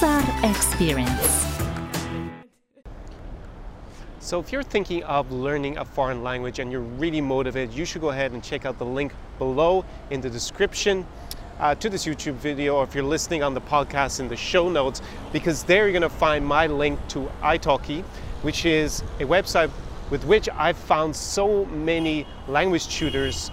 ZAR Experience. So if you're thinking of learning a foreign language and you're really motivated, you should go ahead and check out the link below in the description uh, to this YouTube video, or if you're listening on the podcast in the show notes, because there you're to find my link to italki, which is a website with which I've found so many language tutors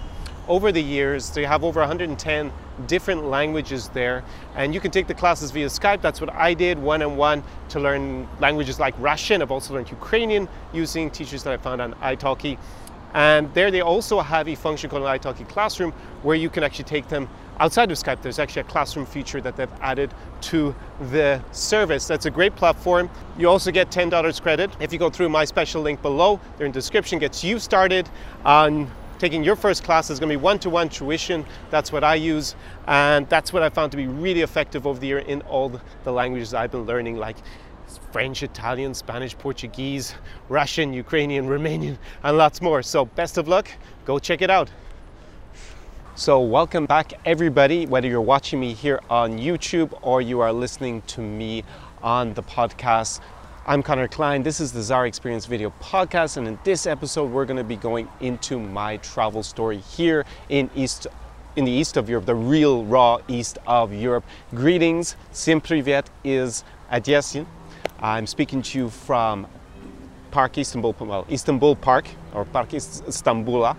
over the years. They have over 110 different languages there, and you can take the classes via Skype. That's what I did one on one to learn languages like Russian. I've also learned Ukrainian using teachers that I found on italki. And there they also have a function called an italki Classroom where you can actually take them outside of Skype. There's actually a classroom feature that they've added to the service. That's a great platform. You also get $10 credit if you go through my special link below. There in the description gets you started on taking your first class is going to be one-to-one tuition. That's what I use, and that's what I found to be really effective over the year in all the languages I've been learning, like French, Italian, Spanish, Portuguese, Russian, Ukrainian, Romanian, and lots more. So best of luck. Go check it out. So welcome back everybody, whether you're watching me here on YouTube or you are listening to me on the podcast. I'm Connor Klein. This is the ZAR Experience Video Podcast, and in this episode, we're going to be going into my travel story here in East in the east of Europe, the real raw east of Europe. Greetings, Sim Privet is Adyesin. I'm speaking to you from Park Istanbul, well, Istanbul Park or Park Istanbula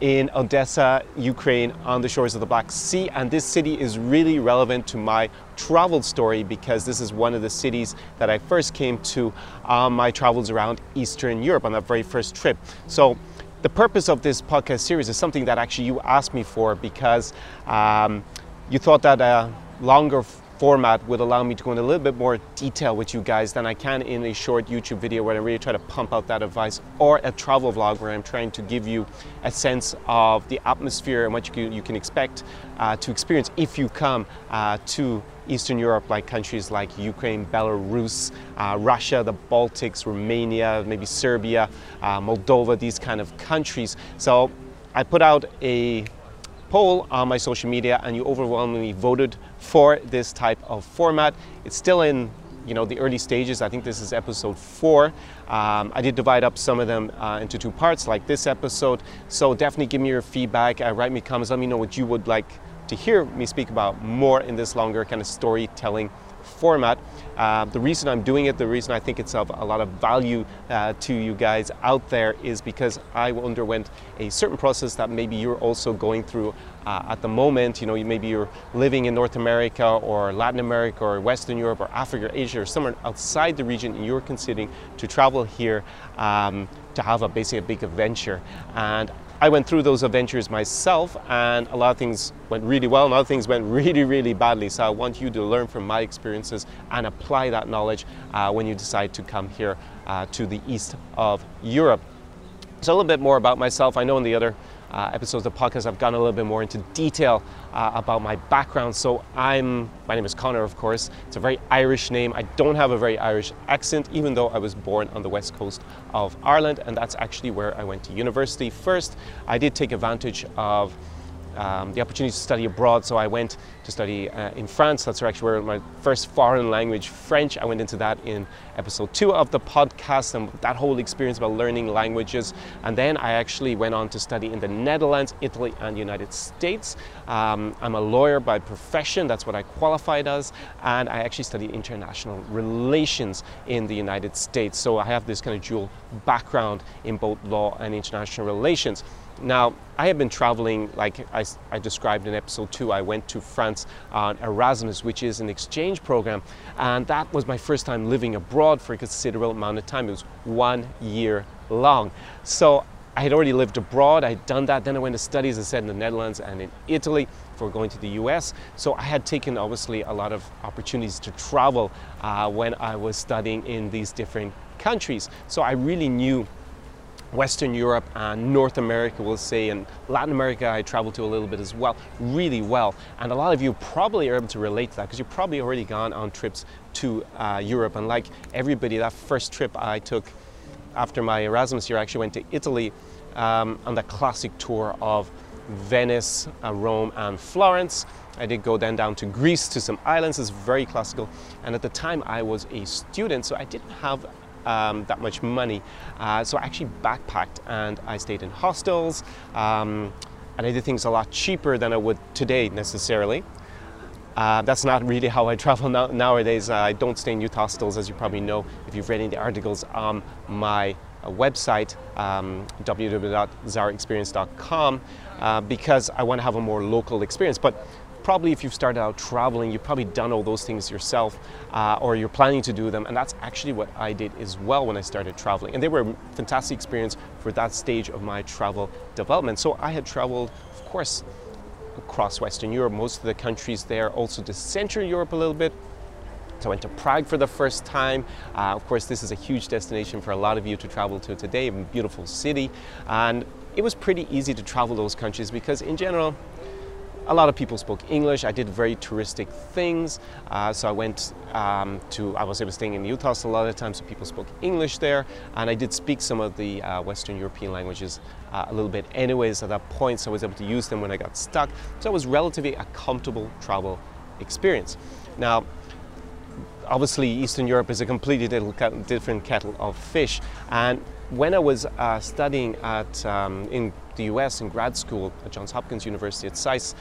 in Odessa, Ukraine, on the shores of the Black Sea. And this city is really relevant to my travel story because this is one of the cities that I first came to on my travels around Eastern Europe on that very first trip. So the purpose of this podcast series is something that actually you asked me for because um, you thought that a longer format would allow me to go in a little bit more detail with you guys than I can in a short YouTube video where I really try to pump out that advice or a travel vlog where I'm trying to give you a sense of the atmosphere and what you can, you can expect uh, to experience if you come uh, to Eastern Europe, like countries like Ukraine, Belarus, uh, Russia, the Baltics, Romania, maybe Serbia, uh, Moldova, these kind of countries. So I put out a poll on my social media and you overwhelmingly voted for this type of format. It's still in you know the early stages. I think this is episode four. Um, I did divide up some of them uh, into two parts, like this episode. So definitely give me your feedback. Uh, write me comments. Let me know what you would like to hear me speak about more in this longer kind of storytelling format. Uh, the reason I'm doing it, the reason I think it's of a lot of value uh, to you guys out there is because I underwent a certain process that maybe you're also going through uh, at the moment. You know, maybe you're living in North America or Latin America or Western Europe or Africa or Asia or somewhere outside the region and you're considering to travel here um, to have a basically a big adventure. And I went through those adventures myself, and a lot of things went really well, and other things went really, really badly. So I want you to learn from my experiences and apply that knowledge uh, when you decide to come here uh, to the east of Europe. So a little bit more about myself. I know in the other uh, episodes of the podcast, I've gone a little bit more into detail uh, about my background. So I'm, my name is Connor, of course. It's a very Irish name. I don't have a very Irish accent, even though I was born on the west coast of Ireland, and that's actually where I went to university first. I did take advantage of um, the opportunity to study abroad. So I went to study uh, in France. That's actually where my first foreign language, French. I went into that in episode two of the podcast and that whole experience about learning languages. And then I actually went on to study in the Netherlands, Italy, and United States. Um, I'm a lawyer by profession. That's what I qualified as. And I actually studied international relations in the United States. So I have this kind of dual background in both law and international relations. Now, I have been traveling, like I, I, described in episode two, I went to France on Erasmus, which is an exchange program, and that was my first time living abroad for a considerable amount of time. It was one year long. So I had already lived abroad, I had done that, then I went to study, as I said, in the Netherlands and in Italy before going to the US. So I had taken, obviously, a lot of opportunities to travel uh, when I was studying in these different countries. So I really knew Western Europe and North America, we'll say, and Latin America, I traveled to a little bit as well, really well. And a lot of you probably are able to relate to that because you've probably already gone on trips to uh, Europe. And like everybody, that first trip I took after my Erasmus year, I actually went to Italy um, on the classic tour of Venice, uh, Rome, and Florence. I did go then down to Greece to some islands. It's very classical. And at the time, I was a student, so I didn't have um, that much money. Uh, so I actually backpacked and I stayed in hostels. Um, and I did things a lot cheaper than I would today necessarily. Uh, that's not really how I travel now, nowadays. Uh, I don't stay in youth hostels, as you probably know if you've read any of the articles on my uh, website, um, uh, because I want to have a more local experience. But probably if you've started out traveling, you've probably done all those things yourself, uh, or you're planning to do them. And that's actually what I did as well when I started traveling. And they were a fantastic experience for that stage of my travel development. So I had traveled, of course, across Western Europe, most of the countries there, also to Central Europe a little bit. I went to Prague for the first time. Uh, of course, this is a huge destination for a lot of you to travel to today, a beautiful city. And it was pretty easy to travel those countries because in general, a lot of people spoke English. I did very touristic things. Uh, so I went um, to, I was able to stay in Utah a lot of times, so people spoke English there. And I did speak some of the uh, Western European languages uh, a little bit anyways at that point. So I was able to use them when I got stuck. So it was relatively a comfortable travel experience. Now, obviously Eastern Europe is a completely different kettle of fish. And when I was uh, studying at, um, in the US in grad school at Johns Hopkins University at SAIS,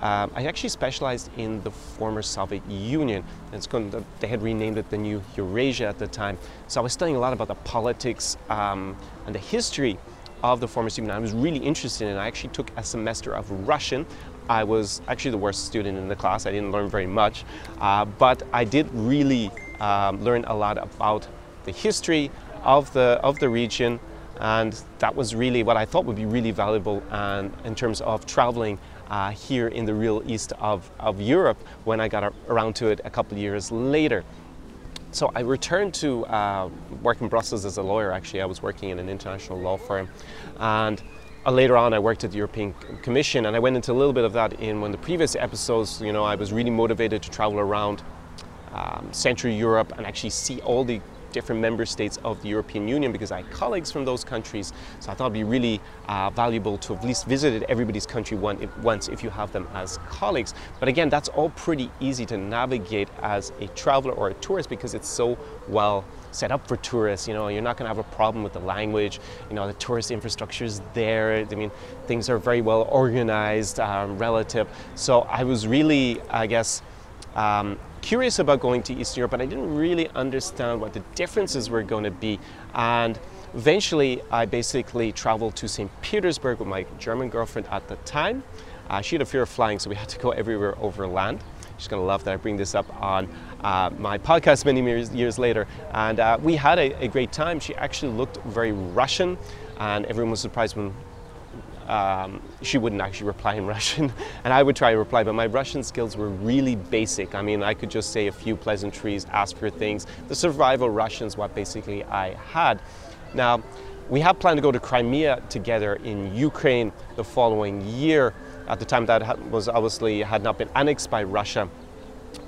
um, I actually specialized in the former Soviet Union. Called, they had renamed it the New Eurasia at the time. So I was studying a lot about the politics um, and the history of the former Soviet Union. I was really interested in it. I actually took a semester of Russian. I was actually the worst student in the class. I didn't learn very much, uh, but I did really um, learn a lot about the history of the, of the region, and that was really what I thought would be really valuable and in terms of traveling uh, here in the real east of, of Europe when I got around to it a couple years later. So I returned to uh, work in Brussels as a lawyer actually. I was working in an international law firm and later on I worked at the European Commission and I went into a little bit of that in one of the previous episodes. You know, I was really motivated to travel around um, Central Europe and actually see all the different member states of the European Union because I had colleagues from those countries. So I thought it'd be really uh, valuable to at least visit everybody's country one, if, once if you have them as colleagues. But again, that's all pretty easy to navigate as a traveler or a tourist because it's so well set up for tourists. You know, you're not going to have a problem with the language. You know, the tourist infrastructure is there. I mean, things are very well organized, um, relative. So I was really, I guess, um, curious about going to Eastern Europe, but I didn't really understand what the differences were going to be. And eventually, I basically traveled to St. Petersburg with my German girlfriend at the time. Uh, she had a fear of flying, so we had to go everywhere over land. She's going to love that I bring this up on uh, my podcast many years, years later. And uh, we had a, a great time. She actually looked very Russian, and everyone was surprised when um, she wouldn't actually reply in Russian, and I would try to reply, but my Russian skills were really basic. I mean, I could just say a few pleasantries, ask for things. The survival Russians, what basically I had. Now, we had planned to go to Crimea together in Ukraine the following year. At the time, that was obviously had not been annexed by Russia.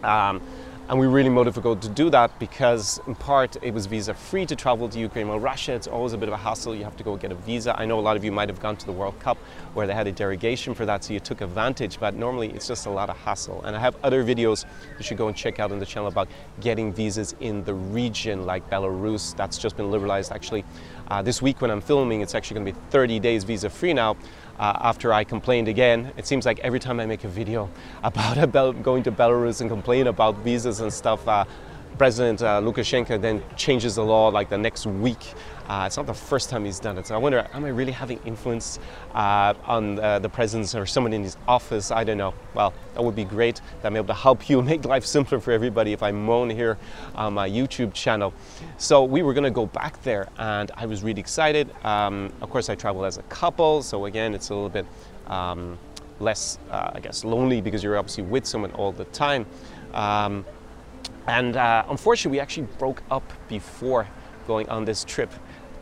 Um, and we really motivated to do that because, in part, it was visa free to travel to Ukraine. Well, Russia, it's always a bit of a hassle. You have to go get a visa. I know a lot of you might have gone to the World Cup where they had a derogation for that, so you took advantage, but normally it's just a lot of hassle. And I have other videos you should go and check out on the channel about getting visas in the region, like Belarus. That's just been liberalized actually. Uh, this week when I'm filming, it's actually going to be 30 days visa free now uh, after I complained again. It seems like every time I make a video about about going to Belarus and complain about visas and stuff, uh, President uh, Lukashenko then changes the law like the next week. Uh, it's not the first time he's done it. So I wonder, am I really having influence uh, on uh, the president or someone in his office? I don't know. Well, that would be great. That I'm able to help you make life simpler for everybody if I moan here on my YouTube channel. So we were going to go back there, and I was really excited. Um, of course, I travel as a couple, so again, it's a little bit um, less, uh, I guess, lonely because you're obviously with someone all the time. Um, and uh, unfortunately, we actually broke up before going on this trip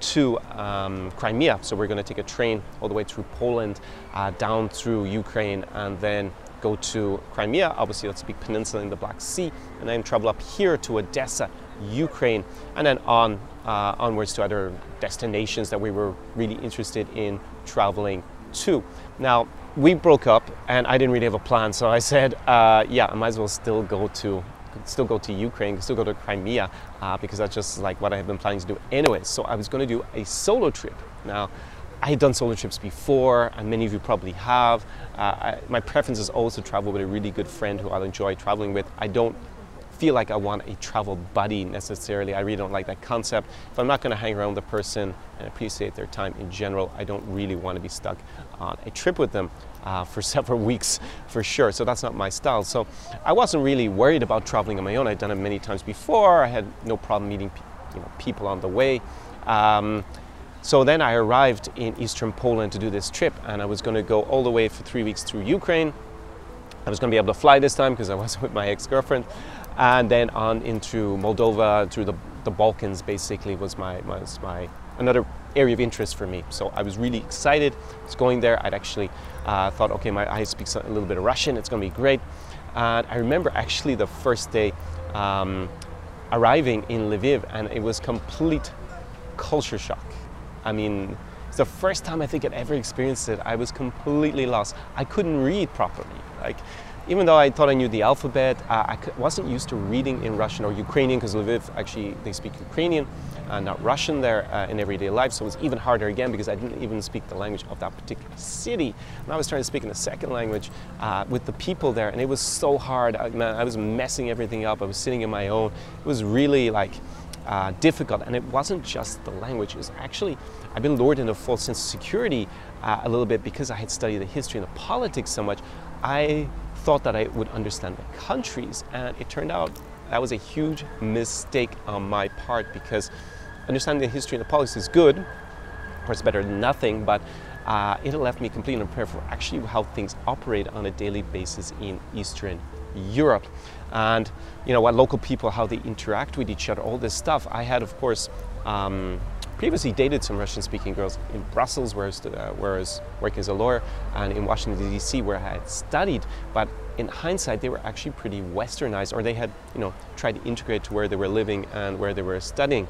to um, Crimea. So we're going to take a train all the way through Poland, uh, down through Ukraine, and then go to Crimea. Obviously, that's a big peninsula in the Black Sea, and then travel up here to Odessa, Ukraine, and then on uh, onwards to other destinations that we were really interested in traveling to. Now, we broke up, and I didn't really have a plan. So I said, uh, yeah, I might as well still go to still go to Ukraine, still go to Crimea, uh, because that's just like what I have been planning to do anyway. So I was going to do a solo trip. Now, I had done solo trips before, and many of you probably have. Uh, I, my preference is always to travel with a really good friend who I'll enjoy traveling with. I don't feel like I want a travel buddy necessarily. I really don't like that concept. If I'm not going to hang around with the person and appreciate their time in general, I don't really want to be stuck on a trip with them uh, for several weeks for sure. So that's not my style. So I wasn't really worried about traveling on my own. I'd done it many times before. I had no problem meeting you know, people on the way. Um, so then I arrived in eastern Poland to do this trip, and I was going to go all the way for three weeks through Ukraine. I was going to be able to fly this time because I wasn't with my ex girlfriend, and then on into Moldova, through the, the Balkans, basically, was my, was my another area of interest for me. So I was really excited. I was going there. I'd actually uh, thought, okay, my I speak a little bit of Russian. It's going to be great. And I remember actually the first day um, arriving in Lviv, and it was complete culture shock. I mean, it's the first time I think I'd ever experienced it. I was completely lost. I couldn't read properly. Like, even though I thought I knew the alphabet, uh, I wasn't used to reading in Russian or Ukrainian because Lviv actually they speak Ukrainian, uh, not Russian there uh, in everyday life. So it was even harder again because I didn't even speak the language of that particular city. And I was trying to speak in a second language uh, with the people there, and it was so hard. I, man, I was messing everything up. I was sitting in my own. It was really like uh, difficult. And it wasn't just the language, it was actually, I've been lured into a false sense of security uh, a little bit because I had studied the history and the politics so much. I thought that I would understand the countries, and it turned out that was a huge mistake on my part because understanding the history and the politics is good. Of course, better than nothing, but uh, it left me completely unprepared for actually how things operate on a daily basis in Eastern Europe. And you know what local people how they interact with each other all this stuff i had of course um, previously dated some russian speaking girls in brussels where, uh, where i was working as a lawyer and in washington d.c where i had studied. But in hindsight they were actually pretty westernized or they had you know tried to integrate to where they were living and where they were studying.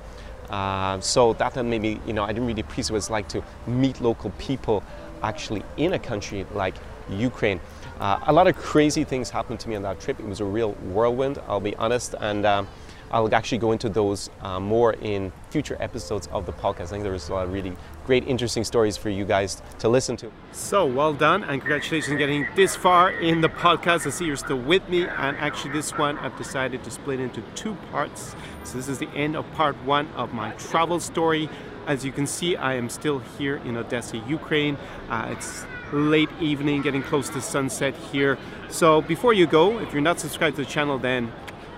Uh, so that made me you know i didn't really appreciate what it's like to meet local people actually in a country like ukraine uh, a lot of crazy things happened to me on that trip. It was a real whirlwind, I'll be honest, and um, I'll actually go into those uh, more in future episodes of the podcast. I think there was a lot of really great, interesting stories for you guys to listen to. So well done, and congratulations on getting this far in the podcast. I see you're still with me, and actually, this one I've decided to split into two parts. So, this is the end of part one of my travel story. As you can see, I am still here in Odessa, Ukraine. Uh, it's late evening, getting close to sunset here. So before you go, if you're not subscribed to the channel, then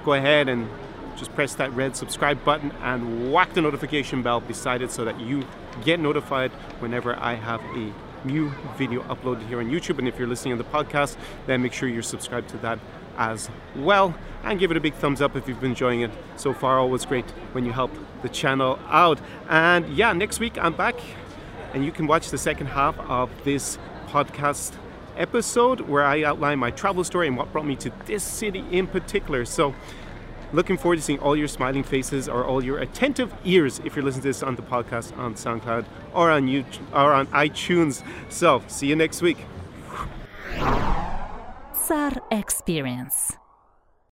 go ahead and just press that red subscribe button and whack the notification bell beside it so that you get notified whenever I have a new video uploaded here on YouTube. And if you're listening on the podcast, then make sure you're subscribed to that as well. And give it a big thumbs up if you've been enjoying it so far. Always great when you help the channel out. And yeah, next week I'm back and you can watch the second half of this podcast episode where I outline my travel story and what brought me to this city in particular. So, looking forward to seeing all your smiling faces or all your attentive ears if you're listening to this on the podcast on SoundCloud or on YouTube or on iTunes. So, see you next week. ZAR Experience.